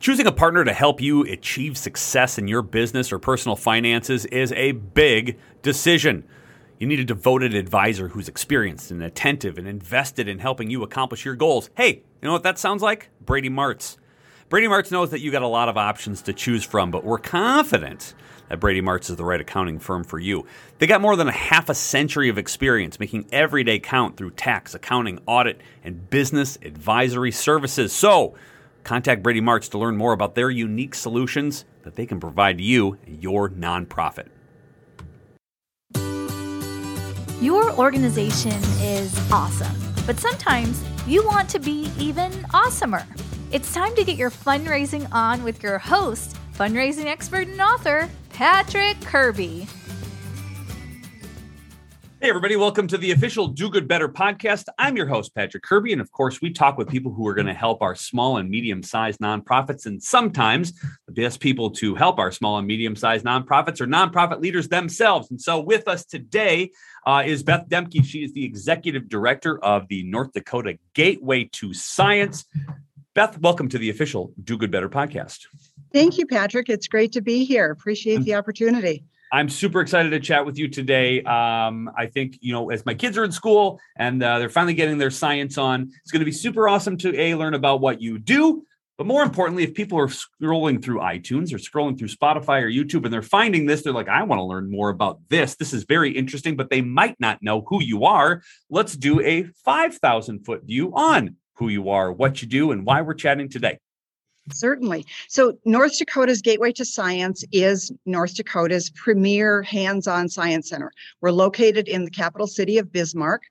Choosing a partner to help you achieve success in your business or personal finances is a big decision. You need a devoted advisor who's experienced and attentive and invested in helping you accomplish your goals. Hey, you know what that sounds like? Brady Martz. Brady Martz knows that you got a lot of options to choose from, but we're confident that Brady Martz is the right accounting firm for you. They got more than a half a century of experience making every day count through tax, accounting, audit, and business advisory services. So, Contact Brady Martz to learn more about their unique solutions that they can provide you and your nonprofit. Your organization is awesome, but sometimes you want to be even awesomer. It's time to get your fundraising on with your host, fundraising expert and author, Patrick Kirby. Hey, everybody, welcome to the official Do Good Better podcast. I'm your host, Patrick Kirby. And of course, we talk with people who are going to help our small and medium sized nonprofits. And sometimes the best people to help our small and medium sized nonprofits are nonprofit leaders themselves. And so, with us today uh, is Beth Demke. She is the executive director of the North Dakota Gateway to Science. Beth, welcome to the official Do Good Better podcast. Thank you, Patrick. It's great to be here. Appreciate the opportunity. I'm super excited to chat with you today. Um, I think, you know, as my kids are in school and uh, they're finally getting their science on, it's going to be super awesome to A, learn about what you do. But more importantly, if people are scrolling through iTunes or scrolling through Spotify or YouTube and they're finding this, they're like, I want to learn more about this. This is very interesting, but they might not know who you are. Let's do a 5,000 foot view on who you are, what you do, and why we're chatting today. Certainly. So, North Dakota's Gateway to Science is North Dakota's premier hands on science center. We're located in the capital city of Bismarck,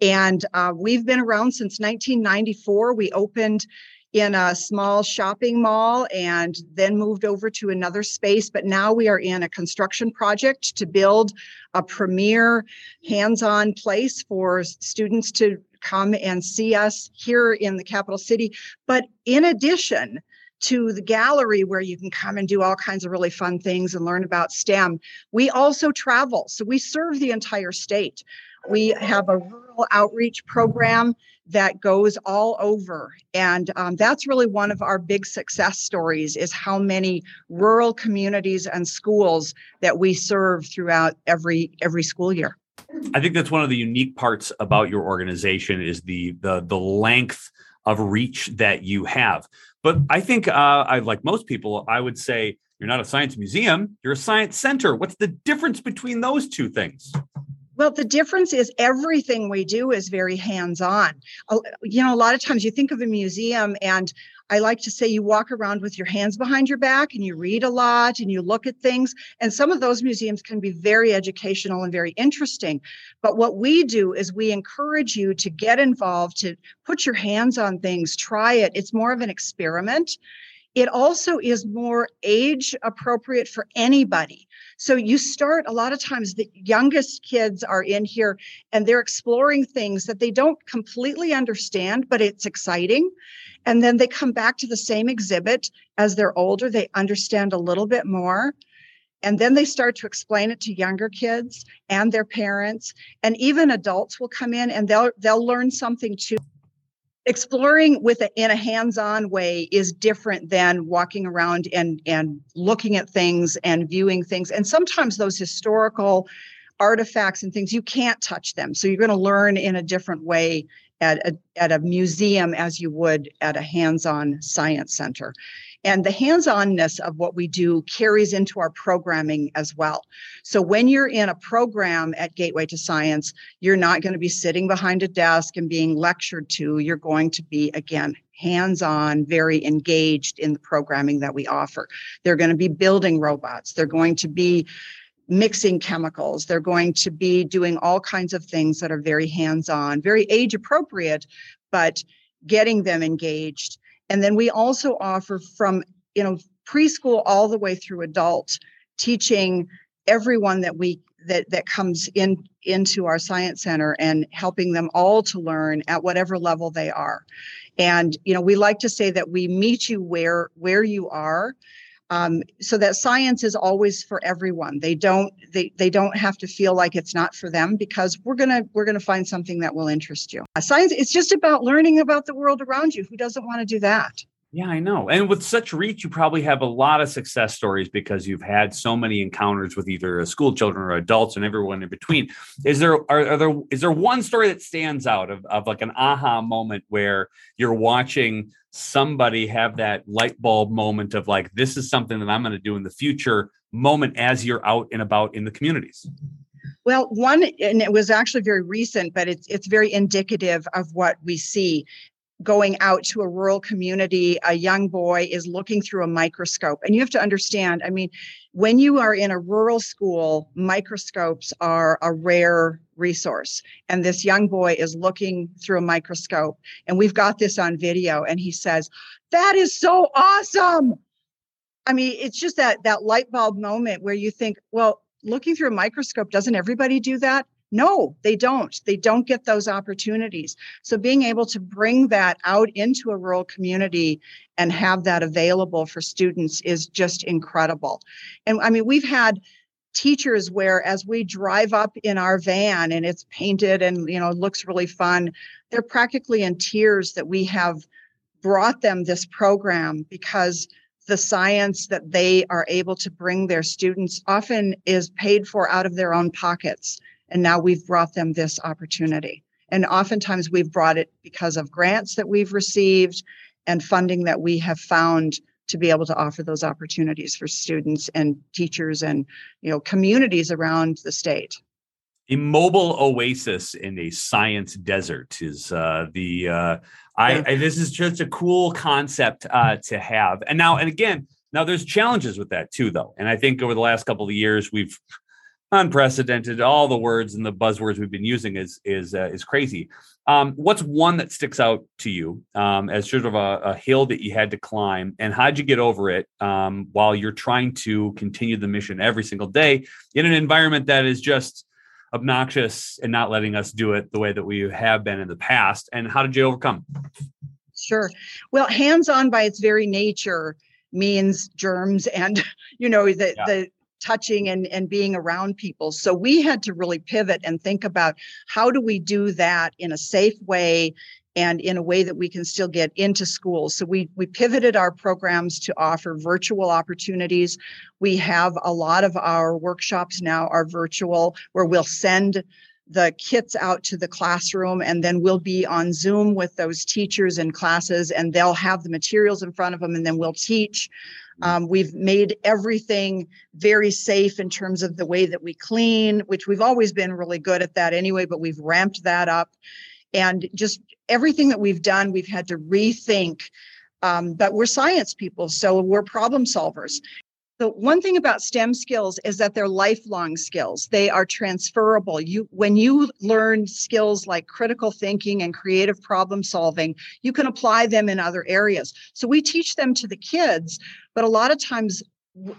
and uh, we've been around since 1994. We opened in a small shopping mall and then moved over to another space. But now we are in a construction project to build a premier hands on place for students to come and see us here in the capital city. But in addition, to the gallery where you can come and do all kinds of really fun things and learn about STEM. We also travel, so we serve the entire state. We have a rural outreach program that goes all over and um, that's really one of our big success stories is how many rural communities and schools that we serve throughout every every school year i think that's one of the unique parts about your organization is the the the length of reach that you have but I think, uh, I like most people, I would say you're not a science museum, you're a science center. What's the difference between those two things? Well, the difference is everything we do is very hands on. You know, a lot of times you think of a museum and I like to say you walk around with your hands behind your back and you read a lot and you look at things. And some of those museums can be very educational and very interesting. But what we do is we encourage you to get involved, to put your hands on things, try it. It's more of an experiment. It also is more age appropriate for anybody. So you start a lot of times the youngest kids are in here and they're exploring things that they don't completely understand, but it's exciting. And then they come back to the same exhibit as they're older, they understand a little bit more. And then they start to explain it to younger kids and their parents, and even adults will come in and they'll they'll learn something too exploring with a, in a hands-on way is different than walking around and and looking at things and viewing things and sometimes those historical artifacts and things you can't touch them so you're going to learn in a different way at a, at a museum as you would at a hands-on science center. And the hands onness of what we do carries into our programming as well. So when you're in a program at Gateway to Science, you're not going to be sitting behind a desk and being lectured to. You're going to be, again, hands on, very engaged in the programming that we offer. They're going to be building robots, they're going to be mixing chemicals. They're going to be doing all kinds of things that are very hands on, very age appropriate, but getting them engaged and then we also offer from, you know, preschool all the way through adult teaching everyone that we that that comes in into our science center and helping them all to learn at whatever level they are. And you know we like to say that we meet you where where you are um, so that science is always for everyone. They don't they, they don't have to feel like it's not for them because we're gonna we're gonna find something that will interest you. Science it's just about learning about the world around you. Who doesn't want to do that yeah, I know. And with such reach, you probably have a lot of success stories because you've had so many encounters with either school children or adults and everyone in between. Is there are, are there is there one story that stands out of, of like an aha moment where you're watching somebody have that light bulb moment of like, this is something that I'm going to do in the future moment as you're out and about in the communities? Well, one, and it was actually very recent, but it's it's very indicative of what we see going out to a rural community, a young boy is looking through a microscope. And you have to understand, I mean, when you are in a rural school, microscopes are a rare resource. And this young boy is looking through a microscope, and we've got this on video, and he says, That is so awesome. I mean, it's just that that light bulb moment where you think, well, looking through a microscope, doesn't everybody do that? No, they don't. They don't get those opportunities. So being able to bring that out into a rural community and have that available for students is just incredible. And I mean, we've had teachers where as we drive up in our van and it's painted and you know looks really fun, they're practically in tears that we have brought them this program because the science that they are able to bring their students often is paid for out of their own pockets and now we've brought them this opportunity. And oftentimes we've brought it because of grants that we've received and funding that we have found to be able to offer those opportunities for students and teachers and you know communities around the state. A mobile oasis in a science desert is uh, the uh, I, I, this is just a cool concept uh, to have. And now and again, now there's challenges with that too, though. And I think over the last couple of years, we've unprecedented. All the words and the buzzwords we've been using is is uh, is crazy. Um, what's one that sticks out to you um, as sort of a, a, hill that you had to climb, and how'd you get over it um, while you're trying to continue the mission every single day in an environment that is just obnoxious and not letting us do it the way that we have been in the past? And how did you overcome? Sure. Well, hands on by its very nature means germs and you know the yeah. the touching and, and being around people. So we had to really pivot and think about how do we do that in a safe way and in a way that we can still get into schools. So we we pivoted our programs to offer virtual opportunities. We have a lot of our workshops now are virtual where we'll send the kits out to the classroom and then we'll be on zoom with those teachers and classes and they'll have the materials in front of them and then we'll teach. Mm. um, we've made everything very safe in terms of the way that we clean which we've always been really good at that anyway but we've ramped that up. And just everything that we've done we've had to rethink. Um, but we're science people so we're problem solvers so one thing about STEM skills is that they're lifelong skills. They are transferable. You when you learn skills like critical thinking and creative problem solving, you can apply them in other areas. So we teach them to the kids, but a lot of times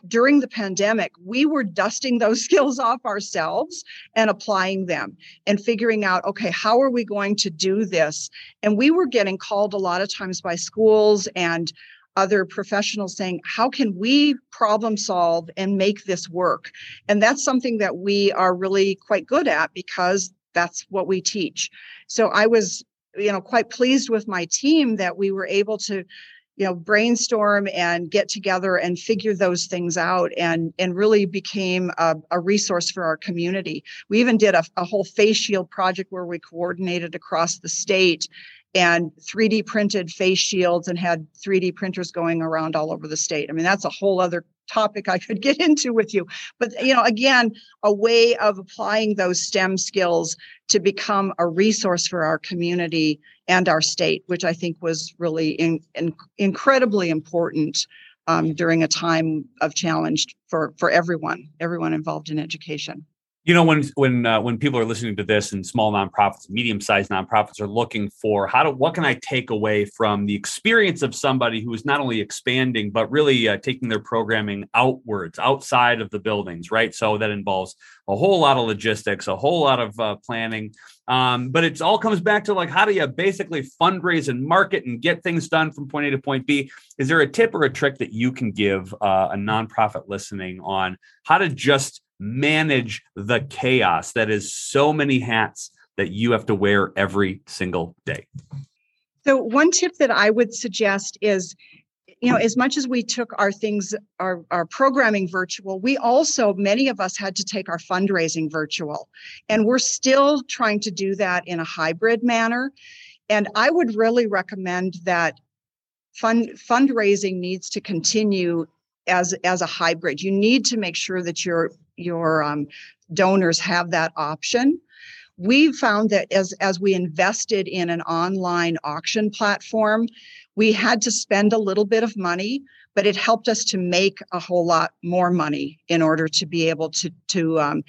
during the pandemic, we were dusting those skills off ourselves and applying them and figuring out, okay, how are we going to do this? And we were getting called a lot of times by schools and other professionals saying, how can we problem solve and make this work? And that's something that we are really quite good at because that's what we teach. So I was, you know, quite pleased with my team that we were able to you know brainstorm and get together and figure those things out and and really became a, a resource for our community we even did a, a whole face shield project where we coordinated across the state and 3d printed face shields and had 3d printers going around all over the state i mean that's a whole other topic I could get into with you. But you know, again, a way of applying those STEM skills to become a resource for our community and our state, which I think was really in, in, incredibly important um, during a time of challenge for for everyone, everyone involved in education. You know, when when uh, when people are listening to this, and small nonprofits, medium-sized nonprofits are looking for how to what can I take away from the experience of somebody who is not only expanding but really uh, taking their programming outwards, outside of the buildings, right? So that involves a whole lot of logistics, a whole lot of uh, planning, um, but it all comes back to like how do you basically fundraise and market and get things done from point A to point B? Is there a tip or a trick that you can give uh, a nonprofit listening on how to just manage the chaos that is so many hats that you have to wear every single day? So, one tip that I would suggest is you know as much as we took our things our, our programming virtual we also many of us had to take our fundraising virtual. And we're still trying to do that in a hybrid manner. And i would really recommend that fund fundraising needs to continue as as a hybrid. You need to make sure that your your um, donors have that option. We found that as as we invested in an online auction platform, we had to spend a little bit of money, but it helped us to make a whole lot more money in order to be able to to um,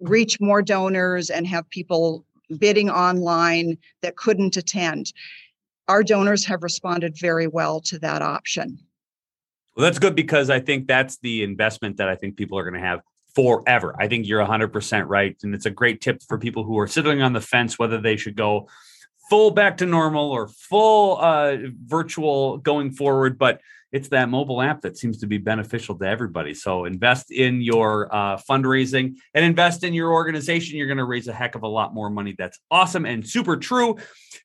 reach more donors and have people bidding online that couldn't attend. Our donors have responded very well to that option. Well, that's good because I think that's the investment that I think people are going to have forever. I think you're 100% right. And it's a great tip for people who are sitting on the fence whether they should go full back to normal or full uh, virtual going forward. But it's that mobile app that seems to be beneficial to everybody. So invest in your uh, fundraising and invest in your organization. You're going to raise a heck of a lot more money. That's awesome and super true.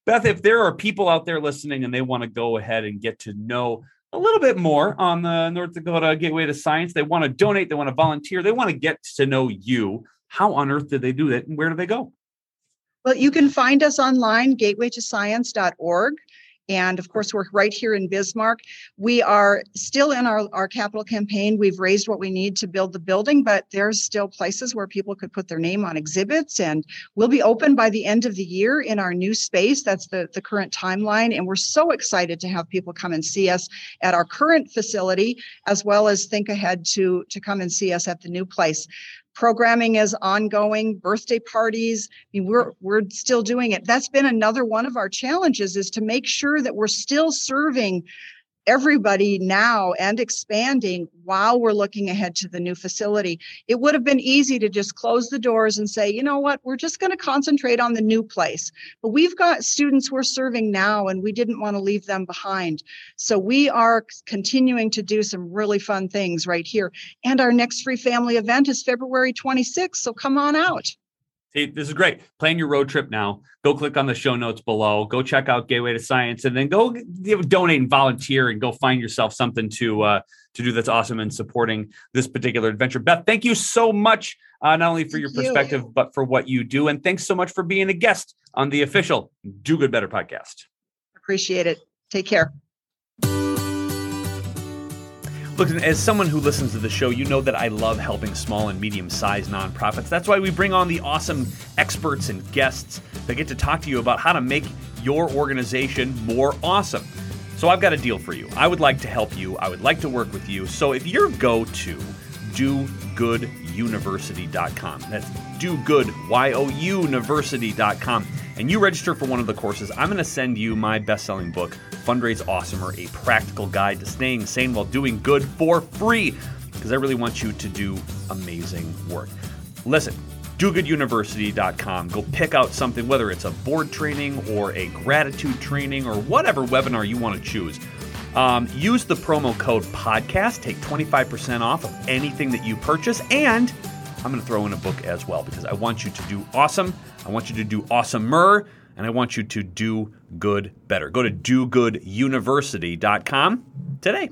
Beth, if there are people out there listening and they want to go ahead and get to know a little bit more on the North Dakota Gateway to Science. They want to donate, they want to volunteer, they want to get to know you. How on earth did they do that and where do they go? Well, you can find us online, gatewaytoscience.org. And of course, we're right here in Bismarck. We are still in our, our capital campaign. We've raised what we need to build the building, but there's still places where people could put their name on exhibits. And we'll be open by the end of the year in our new space. That's the, the current timeline. And we're so excited to have people come and see us at our current facility, as well as think ahead to, to come and see us at the new place programming is ongoing birthday parties I mean, we're we're still doing it. That's been another one of our challenges is to make sure that we're still serving everybody now and expanding while we're looking ahead to the new facility. It would have been easy to just close the doors and say, you know what, we're just going to concentrate on the new place. But we've got students we're serving now, and we didn't want to leave them behind. So we are continuing to do some really fun things right here. And our next free family event is February 26th. So come on out. See, this is great. Plan your road trip now. Go click on the show notes below. Go check out Gateway to Science, and then go donate and volunteer, and go find yourself something to uh, to do that's awesome in supporting this particular adventure. Beth, thank you so much, uh, not only for thank your perspective, you. but for what you do, and thanks so much for being a guest on the official Do Good Better podcast. Appreciate it. Take care. Look, as someone who listens to the show, you know that I love helping small and medium sized nonprofits. That's why we bring on the awesome experts and guests that get to talk to you about how to make your organization more awesome. So I've got a deal for you. I would like to help you, I would like to work with you. So if you're go to dogooduniversity.com, that's dogood, Y O U university.com, and you register for one of the courses, I'm going to send you my best selling book Fundraise Awesomer, a practical guide to staying sane while doing good for free, because I really want you to do amazing work. Listen, dogooduniversity.com. Go pick out something, whether it's a board training or a gratitude training or whatever webinar you want to choose. Um, use the promo code podcast, take 25% off of anything that you purchase, and I'm going to throw in a book as well because I want you to do awesome. I want you to do awesomer, and I want you to do good better. Go to dogooduniversity.com today.